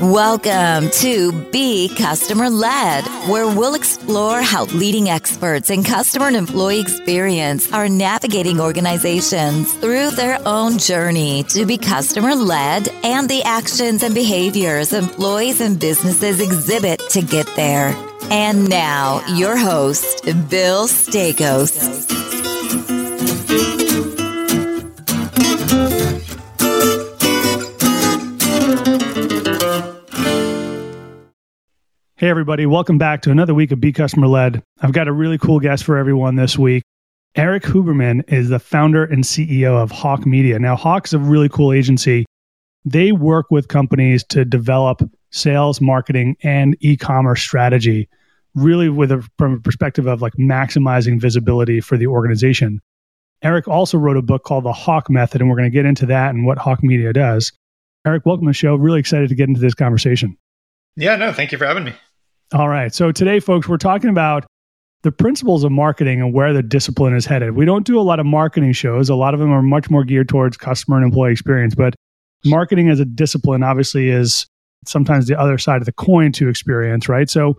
Welcome to Be Customer Led, where we'll explore how leading experts in customer and employee experience are navigating organizations through their own journey to be customer led and the actions and behaviors employees and businesses exhibit to get there. And now, your host, Bill Staikos. Hey, everybody, welcome back to another week of Be Customer Led. I've got a really cool guest for everyone this week. Eric Huberman is the founder and CEO of Hawke Media. Now, Hawke's a really cool agency. They work with companies to develop sales, marketing, and e commerce strategy, really with a, from a perspective of like maximizing visibility for the organization. Eric also wrote a book called The Hawke Method, and we're going to get into that and what Hawke Media does. Eric, welcome to the show. Really excited to get into this conversation. Yeah, no, thank you for having me. All right. So today, folks, we're talking about the principles of marketing and where the discipline is headed. We don't do a lot of marketing shows. A lot of them are much more geared towards customer and employee experience, but marketing as a discipline obviously is sometimes the other side of the coin to experience, right? So,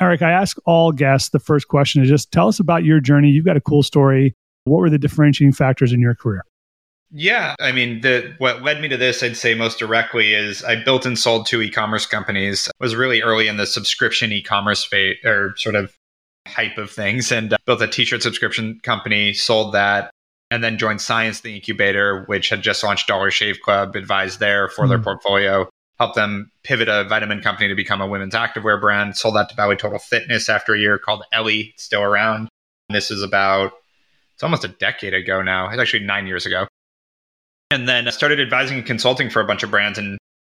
Eric, I ask all guests the first question is just tell us about your journey. You've got a cool story. What were the differentiating factors in your career? Yeah, I mean, the what led me to this, I'd say most directly is I built and sold two e-commerce companies. Was really early in the subscription e-commerce phase or sort of hype of things, and uh, built a t-shirt subscription company, sold that, and then joined Science, the incubator, which had just launched Dollar Shave Club, advised there for mm. their portfolio, helped them pivot a vitamin company to become a women's activewear brand. Sold that to Bally Total Fitness after a year, called Ellie, still around. And this is about it's almost a decade ago now. It's actually nine years ago. And then I started advising and consulting for a bunch of brands and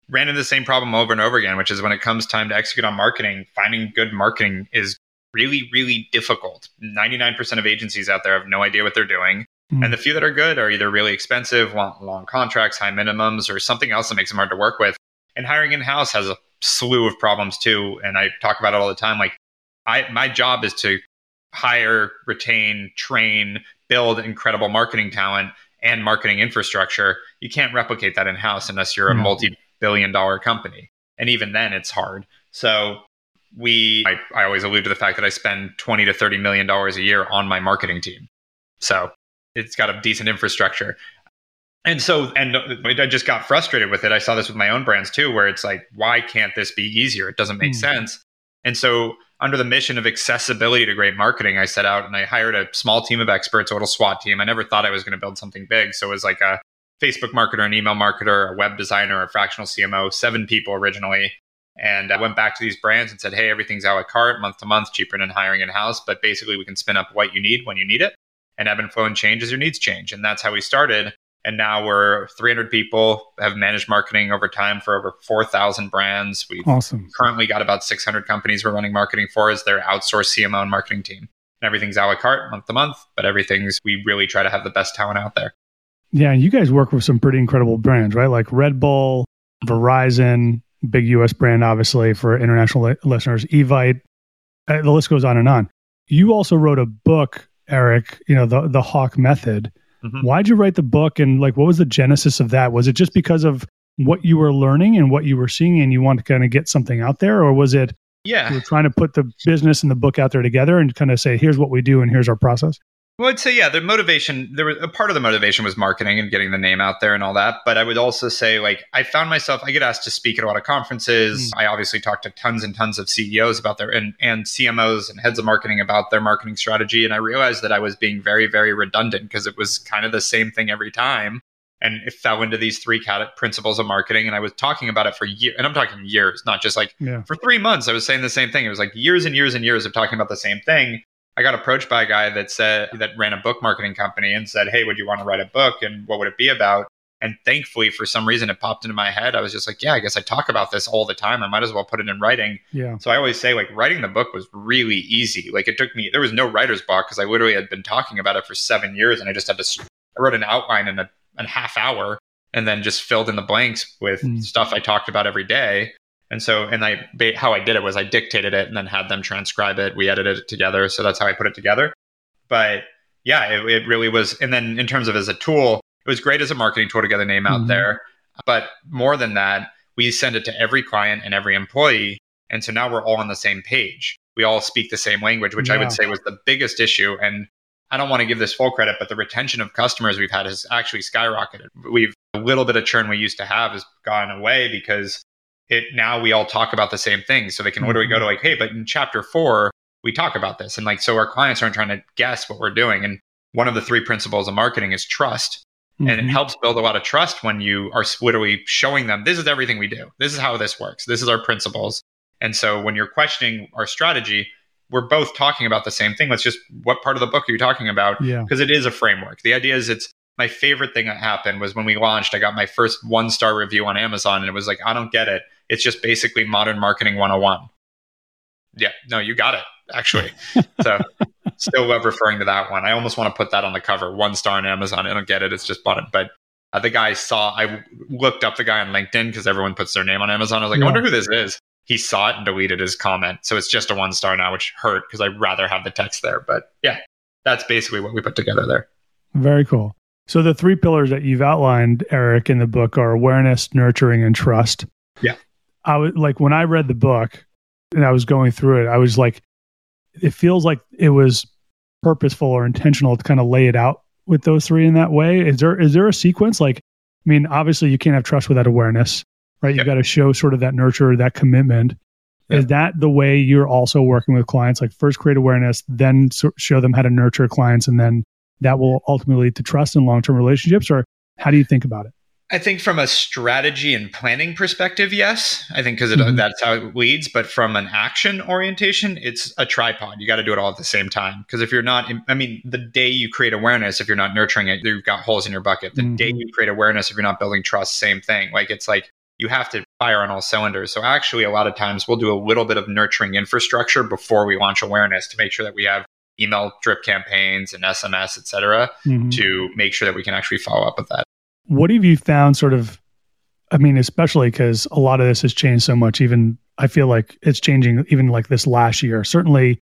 ran into the same problem over and over again, which is when it comes time to execute on marketing, finding good marketing is really, really difficult. 99% of agencies out there have no idea what they're doing. Mm. And the few that are good are either really expensive, want long contracts, high minimums, or something else that makes them hard to work with. And hiring in house has a slew of problems too. And I talk about it all the time. Like, I, my job is to hire, retain, train, build incredible marketing talent and marketing infrastructure, you can't replicate that in house unless you're a multi billion dollar company. And even then, it's hard. So, we, I, I always allude to the fact that I spend 20 to 30 million dollars a year on my marketing team. So, it's got a decent infrastructure. And so, and I just got frustrated with it. I saw this with my own brands too, where it's like, why can't this be easier? It doesn't make mm. sense. And so, under the mission of accessibility to great marketing, I set out and I hired a small team of experts, a little SWAT team. I never thought I was going to build something big. So it was like a Facebook marketer, an email marketer, a web designer, a fractional CMO, seven people originally. And I went back to these brands and said, hey, everything's a la carte, month to month, cheaper than hiring in house. But basically, we can spin up what you need when you need it and ebb and flow and change as your needs change. And that's how we started. And now we're 300 people, have managed marketing over time for over 4,000 brands. We've awesome. currently got about 600 companies we're running marketing for as their outsourced CMO and marketing team. And everything's a la carte month to month, but everything's, we really try to have the best talent out there. Yeah. And you guys work with some pretty incredible brands, right? Like Red Bull, Verizon, big US brand, obviously, for international li- listeners, Evite. Uh, the list goes on and on. You also wrote a book, Eric, you know, the, the Hawke Method Mm-hmm. Why'd you write the book and like what was the genesis of that? Was it just because of what you were learning and what you were seeing and you want to kind of get something out there or was it yeah you were trying to put the business and the book out there together and kind of say here's what we do and here's our process well, I'd say yeah. The motivation there was a part of the motivation was marketing and getting the name out there and all that. But I would also say like I found myself I get asked to speak at a lot of conferences. Mm. I obviously talk to tons and tons of CEOs about their and and CMOs and heads of marketing about their marketing strategy. And I realized that I was being very very redundant because it was kind of the same thing every time. And it fell into these three principles of marketing. And I was talking about it for years. And I'm talking years, not just like yeah. for three months. I was saying the same thing. It was like years and years and years of talking about the same thing. I got approached by a guy that said that ran a book marketing company and said, "Hey, would you want to write a book? And what would it be about?" And thankfully, for some reason, it popped into my head. I was just like, "Yeah, I guess I talk about this all the time. I might as well put it in writing." Yeah. So I always say, like, writing the book was really easy. Like, it took me. There was no writer's block because I literally had been talking about it for seven years, and I just had to. I wrote an outline in a, a half hour, and then just filled in the blanks with mm. stuff I talked about every day. And so, and I, how I did it was I dictated it and then had them transcribe it. We edited it together. So that's how I put it together. But yeah, it, it, really was. And then in terms of as a tool, it was great as a marketing tool to get a name out mm-hmm. there. But more than that, we send it to every client and every employee. And so now we're all on the same page. We all speak the same language, which yeah. I would say was the biggest issue. And I don't want to give this full credit, but the retention of customers we've had has actually skyrocketed. We've a little bit of churn we used to have has gone away because it now we all talk about the same thing. So they can literally go to mm-hmm. like, hey, but in chapter four, we talk about this. And like, so our clients aren't trying to guess what we're doing. And one of the three principles of marketing is trust. Mm-hmm. And it mm-hmm. helps build a lot of trust when you are literally showing them this is everything we do. This is how this works. This is our principles. And so when you're questioning our strategy, we're both talking about the same thing. Let's just what part of the book are you talking about? Yeah. Because it is a framework. The idea is it's my favorite thing that happened was when we launched, I got my first one star review on Amazon and it was like, I don't get it. It's just basically modern marketing 101. Yeah, no, you got it, actually. so still love referring to that one. I almost want to put that on the cover. One star on Amazon. I don't get it. It's just bought it. But uh, the guy saw, I looked up the guy on LinkedIn because everyone puts their name on Amazon. I was like, yeah. I wonder who this is. He saw it and deleted his comment. So it's just a one star now, which hurt because I'd rather have the text there. But yeah, that's basically what we put together there. Very cool. So the three pillars that you've outlined, Eric, in the book are awareness, nurturing, and trust. Yeah. I was like when I read the book and I was going through it, I was like, it feels like it was purposeful or intentional to kind of lay it out with those three in that way. Is there is there a sequence? Like, I mean, obviously you can't have trust without awareness, right? Yep. You got to show sort of that nurture, that commitment. Yep. Is that the way you're also working with clients? Like first create awareness, then show them how to nurture clients, and then that will ultimately lead to trust and long term relationships? Or how do you think about it? I think from a strategy and planning perspective, yes. I think because mm-hmm. that's how it leads. But from an action orientation, it's a tripod. You got to do it all at the same time. Because if you're not, I mean, the day you create awareness, if you're not nurturing it, you've got holes in your bucket. The mm-hmm. day you create awareness, if you're not building trust, same thing. Like it's like you have to fire on all cylinders. So actually, a lot of times we'll do a little bit of nurturing infrastructure before we launch awareness to make sure that we have email drip campaigns and SMS, et cetera, mm-hmm. to make sure that we can actually follow up with that. What have you found sort of? I mean, especially because a lot of this has changed so much. Even I feel like it's changing even like this last year. Certainly,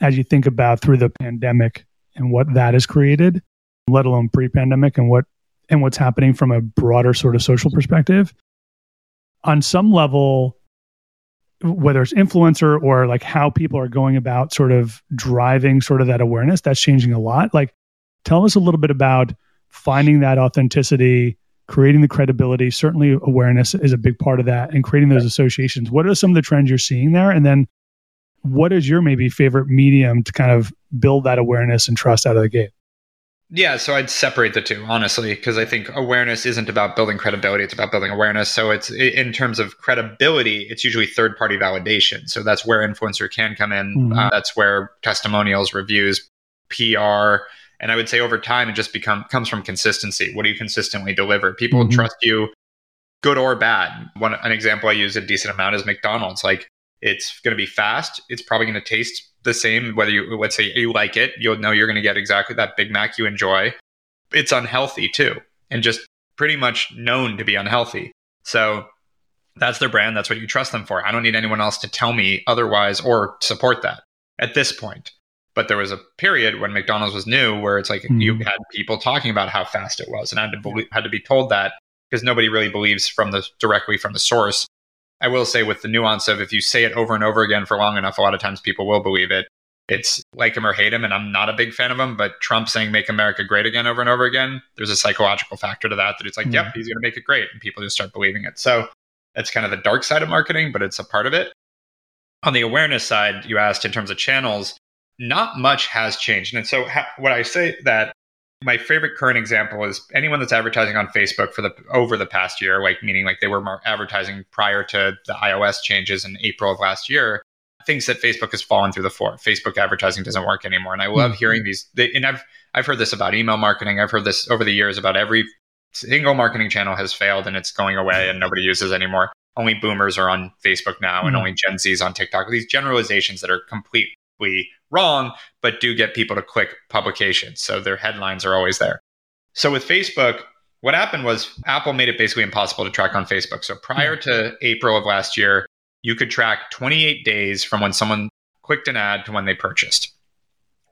as you think about through the pandemic and what that has created, let alone pre-pandemic and what and what's happening from a broader sort of social perspective. On some level, whether it's influencer or like how people are going about sort of driving sort of that awareness, that's changing a lot. Like, tell us a little bit about finding that authenticity, creating the credibility. Certainly, awareness is a big part of that, and creating those associations. What are some of the trends you're seeing there? And then, what is your maybe favorite medium to kind of build that awareness and trust out of the gate? Yeah, so I'd separate the two, honestly, because I think awareness isn't about building credibility, it's about building awareness. So it's in terms of credibility, it's usually third party validation. So that's where influencer can come in. Mm-hmm. Uh, that's where testimonials, reviews, PR, and I would say over time, it just become comes from consistency. What do you consistently deliver? People mm-hmm. trust you, good or bad. One an example I use a decent amount is McDonald's. Like it's going to be fast. It's probably going to taste the same whether you let's say you like it. You'll know you're going to get exactly that Big Mac you enjoy. It's unhealthy too, and just pretty much known to be unhealthy. So that's their brand. That's what you trust them for. I don't need anyone else to tell me otherwise or support that at this point. But there was a period when McDonald's was new where it's like mm. you had people talking about how fast it was, and I had to believe, had to be told that because nobody really believes from the directly from the source. I will say with the nuance of if you say it over and over again for long enough, a lot of times people will believe it. It's like him or hate him, and I'm not a big fan of him. But Trump saying "Make America Great Again" over and over again, there's a psychological factor to that. That it's like, mm. yep, he's going to make it great, and people just start believing it. So that's kind of the dark side of marketing, but it's a part of it. On the awareness side, you asked in terms of channels not much has changed. And so, ha- what I say that my favorite current example is anyone that's advertising on Facebook for the over the past year, like meaning like they were more advertising prior to the iOS changes in April of last year, thinks that Facebook has fallen through the floor. Facebook advertising doesn't work anymore. And I love mm-hmm. hearing these. They, and I've I've heard this about email marketing. I've heard this over the years about every single marketing channel has failed and it's going away and nobody uses anymore. Only boomers are on Facebook now mm-hmm. and only Gen Z's on TikTok. These generalizations that are completely wrong, but do get people to click publications. So their headlines are always there. So with Facebook, what happened was Apple made it basically impossible to track on Facebook. So prior to April of last year, you could track 28 days from when someone clicked an ad to when they purchased,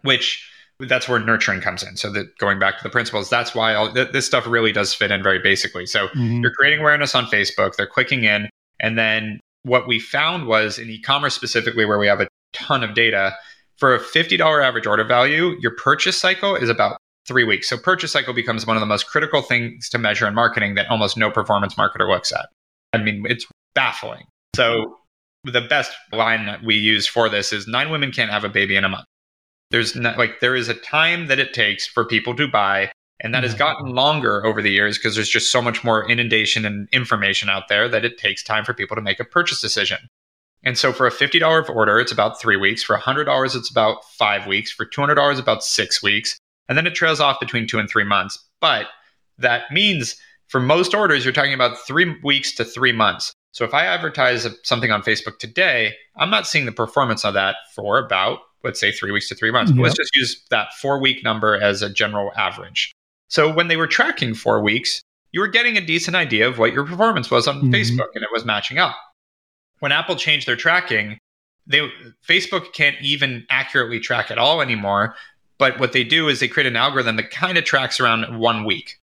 which that's where nurturing comes in. So that going back to the principles, that's why all, th- this stuff really does fit in very basically. So mm-hmm. you're creating awareness on Facebook. They're clicking in. And then what we found was in e-commerce specifically where we have a ton of data, for a $50 average order value, your purchase cycle is about three weeks. So purchase cycle becomes one of the most critical things to measure in marketing that almost no performance marketer looks at. I mean, it's baffling. So the best line that we use for this is nine women can't have a baby in a month. There's not, like there is a time that it takes for people to buy, and that has mm-hmm. gotten longer over the years because there's just so much more inundation and information out there that it takes time for people to make a purchase decision. And so for a $50 order, it's about three weeks. For $100, it's about five weeks. For $200, about six weeks. And then it trails off between two and three months. But that means for most orders, you're talking about three weeks to three months. So if I advertise something on Facebook today, I'm not seeing the performance of that for about, let's say, three weeks to three months. Yep. Let's just use that four week number as a general average. So when they were tracking four weeks, you were getting a decent idea of what your performance was on mm-hmm. Facebook and it was matching up. When Apple changed their tracking, they Facebook can't even accurately track at all anymore. But what they do is they create an algorithm that kind of tracks around one week.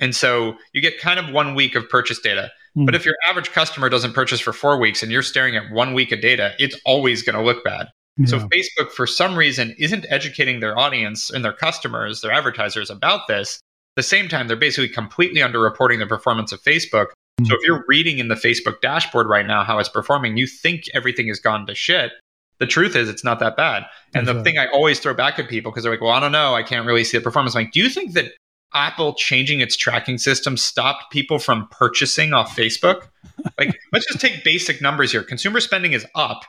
And so you get kind of one week of purchase data. Mm. But if your average customer doesn't purchase for four weeks and you're staring at one week of data, it's always going to look bad. Yeah. So Facebook, for some reason, isn't educating their audience and their customers, their advertisers about this. At the same time, they're basically completely underreporting the performance of Facebook. So hmm. if you're reading in the Facebook dashboard right now how it's performing, you think everything has gone to shit. The truth is, it's not that bad. And That's the right. thing I always throw back at people because they're like, well, I don't know. I can't really see the performance. I'm like, do you think that Apple changing its tracking system stopped people from purchasing off Facebook? Like, let's just take basic numbers here. Consumer spending is up.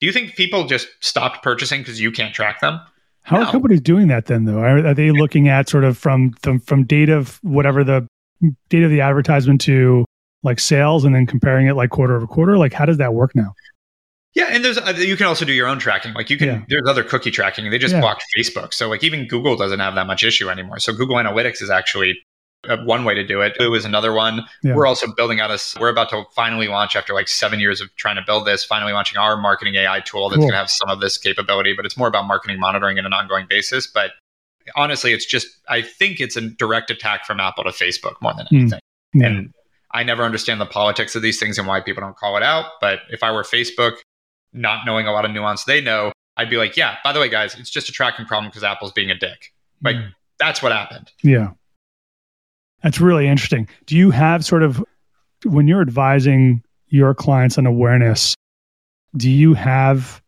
Do you think people just stopped purchasing because you can't track them? How no. are companies doing that then, though? Are, are they looking at sort of from the, from data of whatever the data of the advertisement to like sales and then comparing it like quarter over quarter? Like, how does that work now? Yeah, and there's uh, you can also do your own tracking. Like you can, yeah. there's other cookie tracking. They just yeah. blocked Facebook, so like even Google doesn't have that much issue anymore. So Google Analytics is actually uh, one way to do it. It was another one. Yeah. We're also building out a. We're about to finally launch after like seven years of trying to build this. Finally launching our marketing AI tool that's cool. going to have some of this capability, but it's more about marketing monitoring on an ongoing basis. But honestly, it's just I think it's a direct attack from Apple to Facebook more than hmm. anything. Mm. And I never understand the politics of these things and why people don't call it out. But if I were Facebook, not knowing a lot of nuance they know, I'd be like, yeah, by the way, guys, it's just a tracking problem because Apple's being a dick. Like, mm. that's what happened. Yeah. That's really interesting. Do you have sort of, when you're advising your clients on awareness, do you have,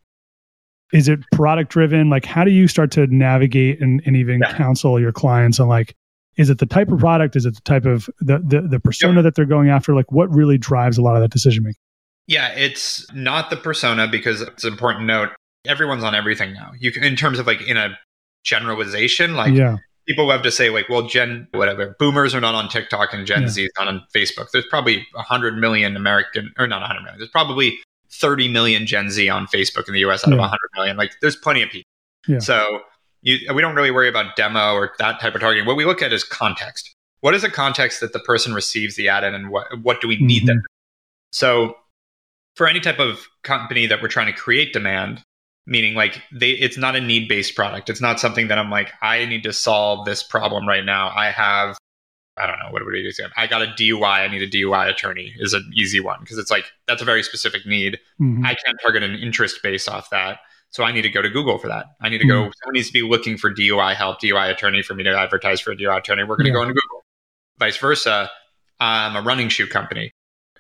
is it product driven? Like, how do you start to navigate and, and even yeah. counsel your clients on like, is it the type of product? Is it the type of the, the, the persona yep. that they're going after? Like, what really drives a lot of that decision making? Yeah, it's not the persona because it's an important note. Everyone's on everything now. You can, in terms of like in a generalization, like yeah. people love to say like, well, Gen whatever boomers are not on TikTok and Gen yeah. Z is not on Facebook. There's probably hundred million American or not hundred million. There's probably 30 million Gen Z on Facebook in the US out yeah. of 100 million. Like there's plenty of people. Yeah. So you, we don't really worry about demo or that type of targeting. What we look at is context. What is the context that the person receives the ad in and what, what do we need mm-hmm. them? So for any type of company that we're trying to create demand, meaning like they it's not a need based product. It's not something that I'm like, I need to solve this problem right now. I have I don't know, what would we do? I got a DUI, I need a DUI attorney is an easy one because it's like that's a very specific need. Mm-hmm. I can't target an interest base off that. So I need to go to Google for that. I need to mm-hmm. go, someone needs to be looking for DUI help, DUI attorney for me to advertise for a DUI attorney. We're going to yeah. go into Google. Vice versa, I'm a running shoe company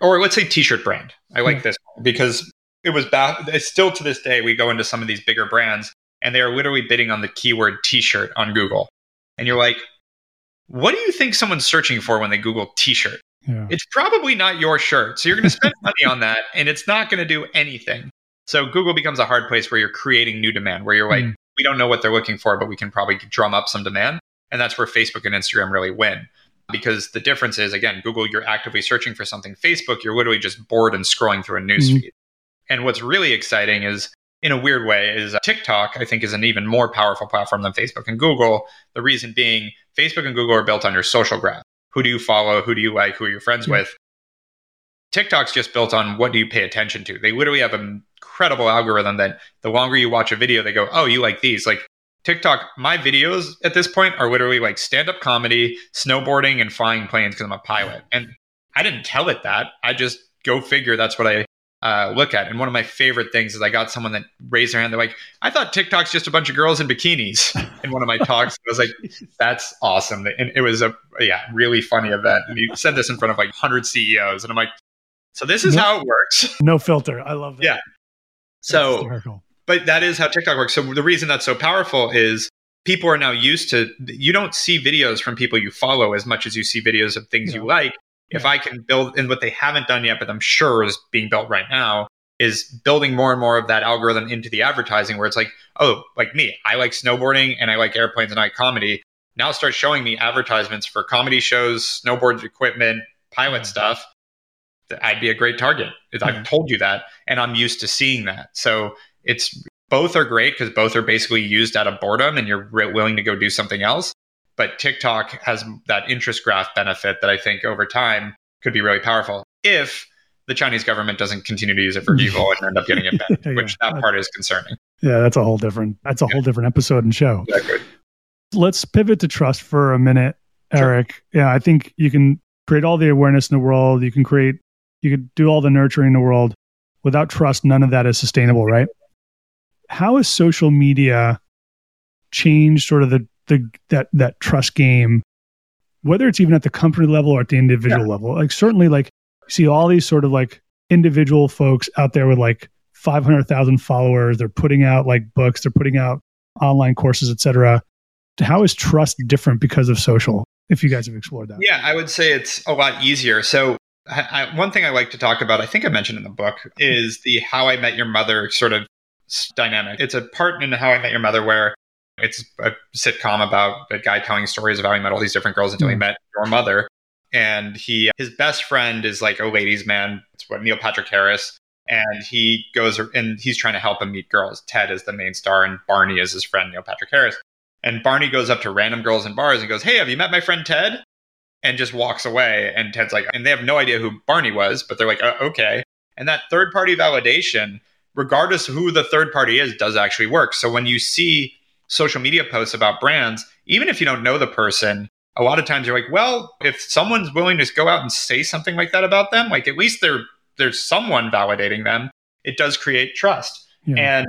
or let's say t-shirt brand. I like hmm. this because it was bad. Still to this day, we go into some of these bigger brands and they are literally bidding on the keyword t-shirt on Google. And you're like, what do you think someone's searching for when they Google t-shirt? Yeah. It's probably not your shirt. So you're going to spend money on that and it's not going to do anything. So Google becomes a hard place where you're creating new demand, where you're like, mm. we don't know what they're looking for, but we can probably drum up some demand. And that's where Facebook and Instagram really win. Because the difference is again google you're actively searching for something. Facebook you're literally just bored and scrolling through a newsfeed mm-hmm. and what's really exciting is in a weird way is uh, tiktok i think is an even more powerful platform than facebook and google. The reason being facebook and google are built on your social graph who do you follow? Who do you like? Who are you friends with? Tiktok's just built on what do you pay attention to? They literally have an incredible algorithm that the longer you watch a video they go oh you like these like TikTok, my videos at this point are literally like stand up comedy, snowboarding, and flying planes because I'm a pilot. And I didn't tell it that. I just go figure. That's what I uh, look at. And one of my favorite things is I got someone that raised their hand. They're like, I thought TikTok's just a bunch of girls in bikinis in one of my talks. I was like, that's awesome. And it was a, yeah, really funny event. And you said this in front of like 100 CEOs. And I'm like, so this is no, how it works. No filter. I love that. Yeah. So, but that is how TikTok works. So the reason that's so powerful is people are now used to, you don't see videos from people you follow as much as you see videos of things yeah. you like. If I can build, and what they haven't done yet, but I'm sure is being built right now, is building more and more of that algorithm into the advertising where it's like, oh, like me, I like snowboarding and I like airplanes and I like comedy. Now start showing me advertisements for comedy shows, snowboard equipment, pilot stuff. I'd be a great target. I've mm-hmm. told you that, and I'm used to seeing that. So it's both are great because both are basically used out of boredom, and you're willing to go do something else. But TikTok has that interest graph benefit that I think over time could be really powerful if the Chinese government doesn't continue to use it for evil and end up getting it banned, yeah, which that part is concerning. Yeah, that's a whole different that's a yeah. whole different episode and show. Exactly. Let's pivot to trust for a minute, Eric. Sure. Yeah, I think you can create all the awareness in the world. You can create you could do all the nurturing in the world. Without trust, none of that is sustainable, right? How has social media changed sort of the the that that trust game, whether it's even at the company level or at the individual yeah. level. Like certainly, like see all these sort of like individual folks out there with like 500,000 followers. They're putting out like books. They're putting out online courses, etc. How is trust different because of social? If you guys have explored that, yeah, I would say it's a lot easier. So I, one thing I like to talk about, I think I mentioned in the book, is the How I Met Your Mother sort of dynamic. It's a part in How I Met Your Mother where it's a sitcom about a guy telling stories of how he met all these different girls until he hmm. met your mother. And he, his best friend is like a ladies' man. It's what Neil Patrick Harris. And he goes and he's trying to help him meet girls. Ted is the main star, and Barney is his friend, Neil Patrick Harris. And Barney goes up to random girls in bars and goes, Hey, have you met my friend Ted? And just walks away. And Ted's like, and they have no idea who Barney was, but they're like, oh, okay. And that third party validation, regardless of who the third party is, does actually work. So when you see social media posts about brands, even if you don't know the person, a lot of times you're like, well, if someone's willing to go out and say something like that about them, like at least there there's someone validating them. It does create trust. Yeah. And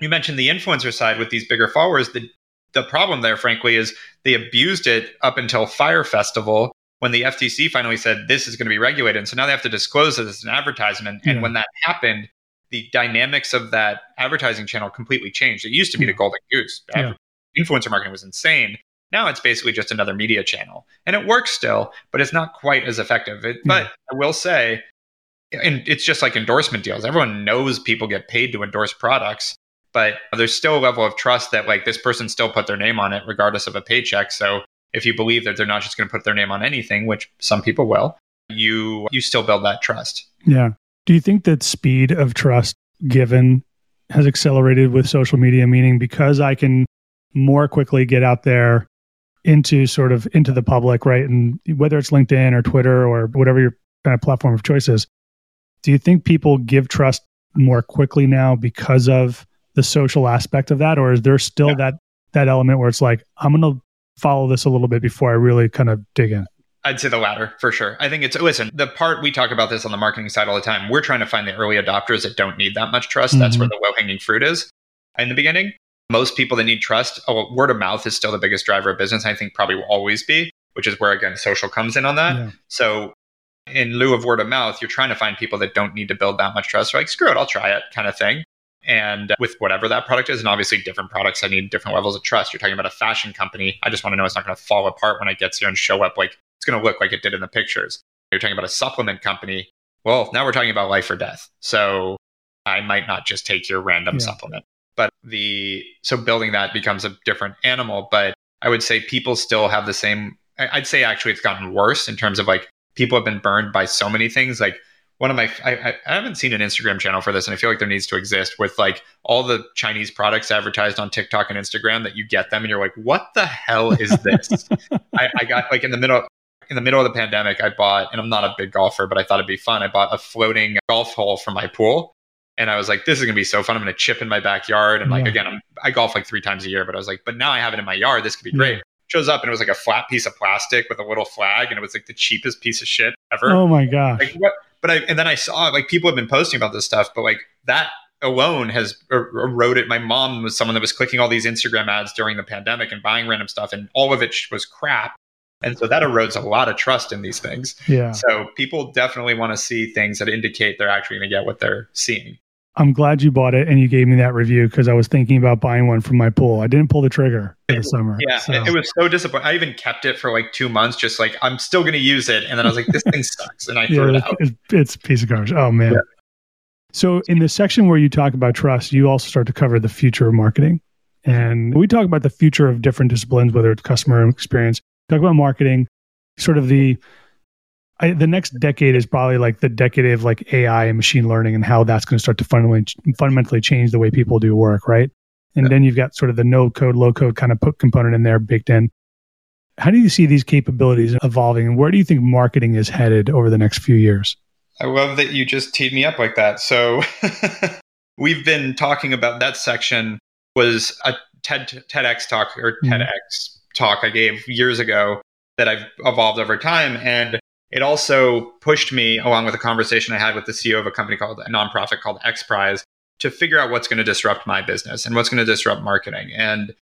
you mentioned the influencer side with these bigger followers. The the problem there, frankly, is they abused it up until Fyre Festival when the FTC finally said this is going to be regulated. And so now they have to disclose that it's an advertisement. And when that happened, the dynamics of that advertising channel completely changed. It used to be the golden goose. Yeah. Influencer marketing was insane. Now it's basically just another media channel. And it works still, but it's not quite as effective. It, But I will say, and it's just like endorsement deals. Everyone knows people get paid to endorse products, but there's still a level of trust that like this person still put their name on it regardless of a paycheck. So if you believe that they're not just going to put their name on anything, which some people will, you you still build that trust. Yeah. Do you think that speed of trust given has accelerated with social media, meaning because I can more quickly get out there into sort of into the public, right? And whether it's LinkedIn or Twitter or whatever your kind of platform of choice is, do you think people give trust more quickly now because of the social aspect of that? Or is there still yeah. that that element where it's like, I'm gonna follow this a little bit before I really kind of dig in? I'd say the latter for sure. I think it's listen, the part we talk about this on the marketing side all the time. We're trying to find the early adopters that don't need that much trust. Mm-hmm. That's where mm-hmm. the low hanging fruit is. In the beginning, most people that need trust, oh, word of mouth is still the biggest driver of business. I think probably will always be, which is where again social comes in on that. Yeah. So in lieu of word of mouth, you're trying to find people that don't need to build that much trust. like, screw it, I'll try it kind of thing. And with whatever that product is, and obviously different products, I need different levels of trust. You're talking about a fashion company. I just want to know it's not going to fall apart when I get here and show up like it's going to look like it did in the pictures. You're talking about a supplement company. Well, now we're talking about life or death. So I might not just take your random yeah. supplement. But the so building that becomes a different animal. But I would say people still have the same. I'd say actually it's gotten worse in terms of like people have been burned by so many things. Like one of my I, I, haven't seen an Instagram channel for this, and I feel like there needs to exist with like all the Chinese products advertised on TikTok and Instagram that you get them, and you're like, what the hell is this? I, I, got like in the middle in the middle of the pandemic, I bought, and I'm not a big golfer, but I thought it'd be fun. I bought a floating golf hole for my pool. And I was like, this is going to be so fun. I'm going to chip in my backyard. And like, yeah. again, I'm, I golf like three times a year, but I was like, but now I have it in my yard. This could be great. Yeah. Shows up and it was like a flat piece of plastic with a little flag. And it was like the cheapest piece of shit ever. Oh my gosh. Like, what? But I, and then I saw like people have been posting about this stuff, but like that alone has er, eroded. My mom was someone that was clicking all these Instagram ads during the pandemic and buying random stuff, and all of it was crap. And so that erodes a lot of trust in these things. Yeah. So people definitely want to see things that indicate they're actually going to get what they're seeing. I'm glad you bought it and you gave me that review because I was thinking about buying one for my pool. I didn't pull the trigger for the summer. Yeah, so. it was so disappointing. I even kept it for like two months, just like I'm still going to use it, and then I was like, this thing sucks, and I threw yeah, it out. It's, it's a piece of garbage. Oh man. Yeah. So in the section where you talk about trust, you also start to cover the future of marketing, and we talk about the future of different disciplines, whether it's customer experience. Talk about marketing, sort of the I, the next decade is probably like the decade of like AI and machine learning and how that's going to start to fundamentally fundamentally change the way people do work, right? And yeah. then you've got sort of the no code, low code kind of put component in there baked in. How do you see these capabilities evolving, and where do you think marketing is headed over the next few years? I love that you just teed me up like that. So we've been talking about that section was a TED TEDx talk or mm-hmm. TEDx talk I gave years ago that I've evolved over time. And it also pushed me, along with a conversation I had with the CEO of a company called a nonprofit called X Prize, to figure out what's going to disrupt my business and what's going to disrupt marketing. And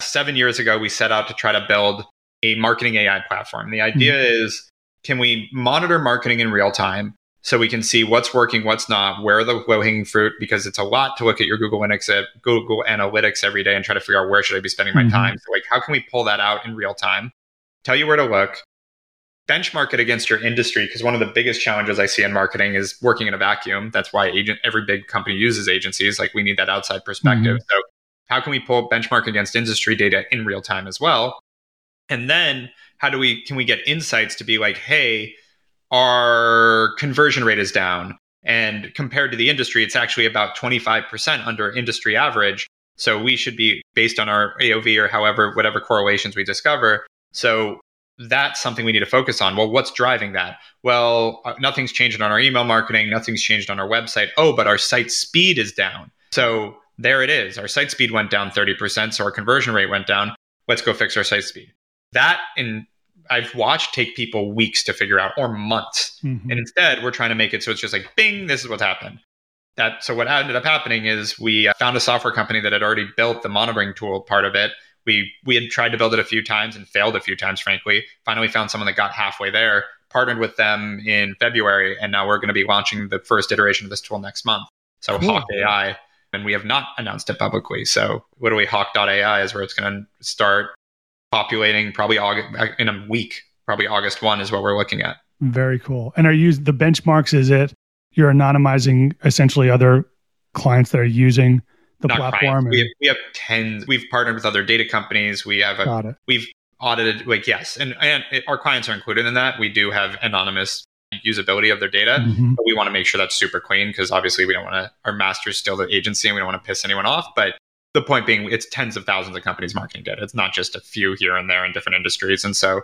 seven years ago, we set out to try to build a marketing AI platform. The idea mm-hmm. is can we monitor marketing in real time so we can see what's working, what's not, where are the low hanging fruit? Because it's a lot to look at your Google Analytics, Google Analytics every day and try to figure out where should I be spending my mm-hmm. time. So, like, how can we pull that out in real time? tell you where to look, benchmark it against your industry because one of the biggest challenges I see in marketing is working in a vacuum. That's why agent every big company uses agencies. Like we need that outside perspective. Mm-hmm. So how can we pull benchmark against industry data in real time as well? And then how do we can we get insights to be like, hey, our conversion rate is down. And compared to the industry, it's actually about 25% under industry average. So we should be based on our AOV or however, whatever correlations we discover, so that's something we need to focus on. Well, what's driving that? Well, uh, nothing's changed on our email marketing, nothing's changed on our website. Oh, but our site speed is down. So there it is. Our site speed went down 30%, so our conversion rate went down. Let's go fix our site speed. That in I've watched take people weeks to figure out or months. Mm-hmm. And instead, we're trying to make it so it's just like bing, this is what's happened. That so what ended up happening is we uh, found a software company that had already built the monitoring tool part of it we we had tried to build it a few times and failed a few times frankly. Finally found someone that got halfway there partnered with them in february and now we're going to be launching the first iteration of this tool next month. So cool. hawk ai and we have not announced it publicly. So literally hawk.ai is where it's going to start populating probably august uh, in a week probably august 1 is what we're looking at. Very cool. And are you the benchmarks is it you're anonymizing essentially other clients that are using the Not platform? We have, we have tens. We've partnered with other data companies. We have a, we've audited like yes, and and it, our clients are included in that. We do have anonymous usability of their data, mm-hmm. but we want to make sure that's super clean because obviously we don't want to. Our master's still the agency, and we don't want to piss anyone off. But the point being, it's tens of thousands of companies marketing data. It's not just a few here and there in different industries, and so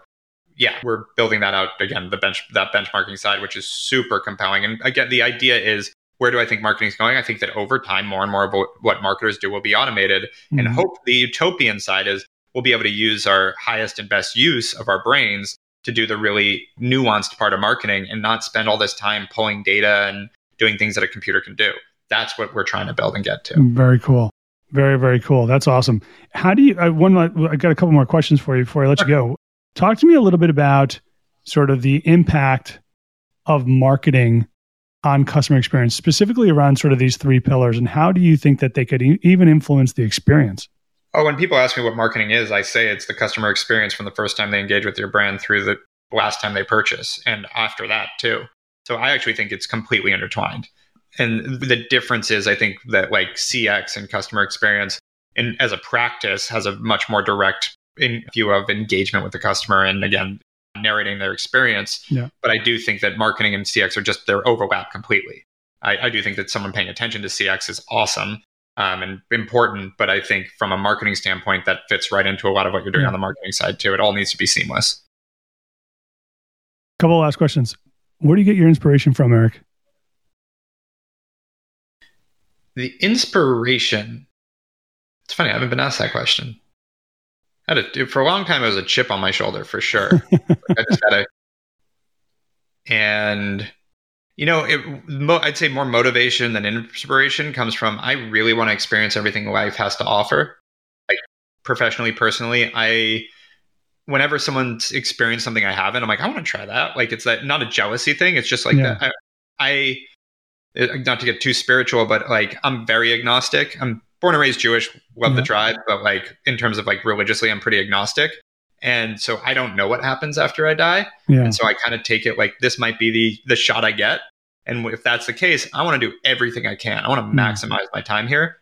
yeah, we're building that out again. The bench that benchmarking side, which is super compelling, and again, the idea is where do I think marketing is going? I think that over time, more and more of what marketers do will be automated. Mm-hmm. And hope the utopian side is we'll be able to use our highest and best use of our brains to do the really nuanced part of marketing and not spend all this time pulling data and doing things that a computer can do. That's what we're trying to build and get to. Very cool. Very, very cool. That's awesome. How do you, I, one, I got a couple more questions for you before I let you go. Talk to me a little bit about sort of the impact of marketing on customer experience, specifically around sort of these three pillars? And how do you think that they could e- even influence the experience? Oh, when people ask me what marketing is, I say it's the customer experience from the first time they engage with your brand through the last time they purchase and after that too. So I actually think it's completely intertwined. And the difference is I think that like CX and customer experience and as a practice has a much more direct view of engagement with the customer and again narrating their experience. Yeah. But I do think that marketing and CX are just they're overlap completely. I, I do think that someone paying attention to CX is awesome um, and important, but I think from a marketing standpoint, that fits right into a lot of what you're doing yeah. on the marketing side too. It all needs to be seamless. Couple last questions. Where do you get your inspiration from, Eric? The inspiration. It's funny, I haven't been asked that question had a, for a long time, it was a chip on my shoulder for sure. I just had a, and You know, it, mo- I'd say more motivation than inspiration comes from I really want to experience everything life has to offer. Like professionally, personally, I whenever someone's experienced something I haven't, I'm like, I want to try that. Like it's that not a jealousy thing. It's just like Yeah. that. I, I not to get too spiritual, but like I'm very agnostic. I'm born and raised Jewish, love the Yeah. tribe, but like in terms of like religiously, I'm pretty agnostic. And so I don't know what happens after I die. Yeah. And so I kind of take it like this might be the the shot I get. And if that's the case, I want to do everything I can. I want to Mm. maximize my time here.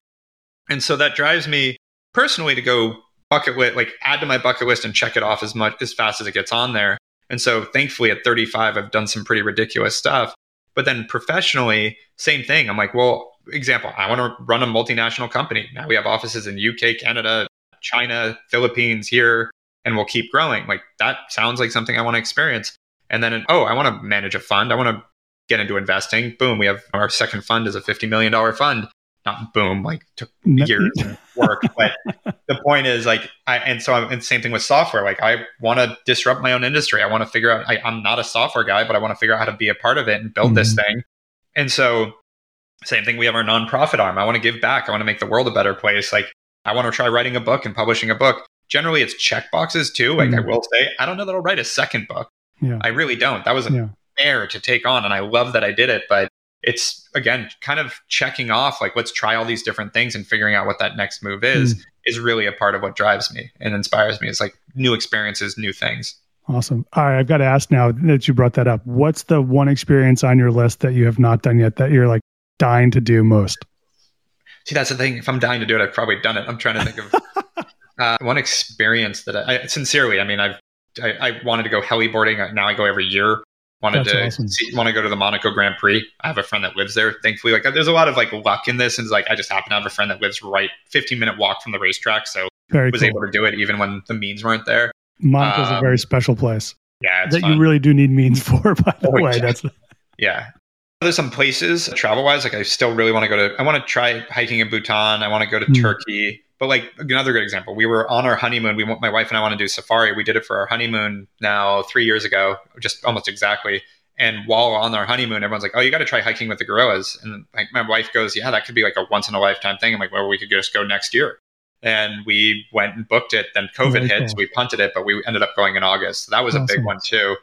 And so that drives me personally to go bucket list, like add to my bucket list and check it off as much as fast as it gets on there. And so thankfully at 35, I've done some pretty ridiculous stuff. But then professionally, same thing. I'm like, well, example, I want to run a multinational company. Now we have offices in UK, Canada, China, Philippines here, and we'll keep growing. Like that sounds like something I want to experience. And then, oh, I want to manage a fund. I want to get into investing. Boom, we have our second fund is a $50 million fund. Not boom, like took years and work. But the point is like, I, and so I'm, and same thing with software. Like I want to disrupt my own industry. I want to figure out, I, I'm not a software guy, but I want to figure out how to be a part of it and build this mm-hmm. thing. And so same thing. We have our nonprofit arm. I want to give back. I want to make the world a better place. Like I want to try writing a book and publishing a book. Generally it's check boxes too. Like I Mhm. will say, I don't know that I'll write a second book. Yeah. I really don't. That was a Yeah. fair to take on and I love that I did it, but it's again kind of checking off like let's try all these different things and figuring out what that next move is Mm. is really a part of what drives me and inspires me. It's like new experiences, new things. Awesome. All right. I've got to ask now that you brought that up. What's the one experience on your list that you have not done yet that you're like dying to do most? See, that's the thing. If I'm dying to do it, I've probably done it. I'm trying to think of uh, one experience that I, I sincerely, I mean, I've, I, I wanted to go heliboarding. Now I go every year. Wanted That's to awesome. see, want to go to the Monaco Grand Prix. I have a friend that lives there. Thankfully, like there's a lot of like luck in this, and it's like I just happen to have a friend that lives right 15 minute walk from the racetrack, so Very was cool. able to do it even when the means weren't there. Monaco's a um, very special place Yeah, it's that fun. you really do need means for, by the Oh, way. yeah. That's Yeah. There's some places travel wise, like I still really want to go to, I want to try hiking in Bhutan. I want to go to Hmm. Turkey. But like another good example, we were on our honeymoon. We want, my wife and I want to do safari. We did it for our honeymoon now three years ago, just almost exactly. And while on our honeymoon, everyone's like, "Oh, you got to try hiking with the gorillas." And like my wife goes, "Yeah, that could be like a once in a lifetime thing." I'm like, "Well, we could just go next year." And we went and booked it. Then COVID Very hit, so we punted it. But we ended up going in August. So that was a big one too.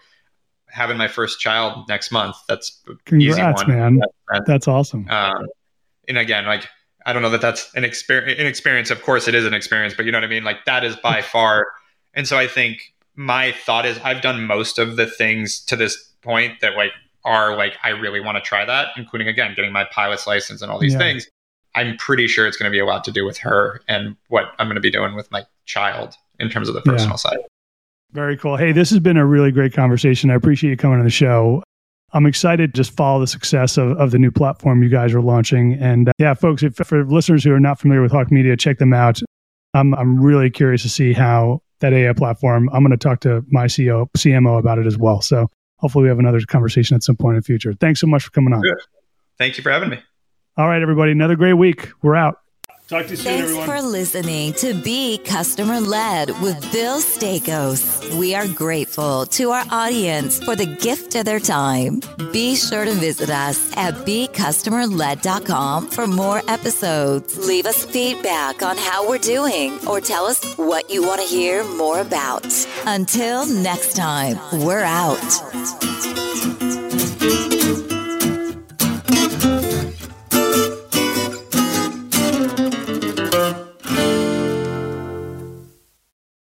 Having my first child next month. That's congrats, easy one. man. And, That's awesome. um, and again, like I don't know that that's an experience. An experience, of course, it is an experience, but you know what I mean. Like that is by far. And so I think my thought is I've done most of the things to this point that like are like I really want to try that, including again getting my pilot's license and all these Yeah. things. I'm pretty sure it's going to be a lot to do with her and what I'm going to be doing with my child in terms of the Yeah. personal side. Very cool. Hey, this has been a really great conversation. I appreciate you coming on the show. I'm excited to just follow the success of, of the new platform you guys are launching. And uh, yeah, folks, if, for listeners who are not familiar with Hawke Media, check them out. I'm, I'm really curious to see how that AI platform, I'm going to talk to my CEO, CMO about it as well. So hopefully we have another conversation at some point in the future. Thanks so much for coming on. Good. Thank you for having me. All right, everybody, another great week. We're out. Talk to you soon, Thanks everyone. for listening to Be Customer Led with Bill Staikos. We are grateful to our audience for the gift of their time. Be sure to visit us at becustomerled.com for more episodes. Leave us feedback on how we're doing or tell us what you want to hear more about. Until next time, we're out.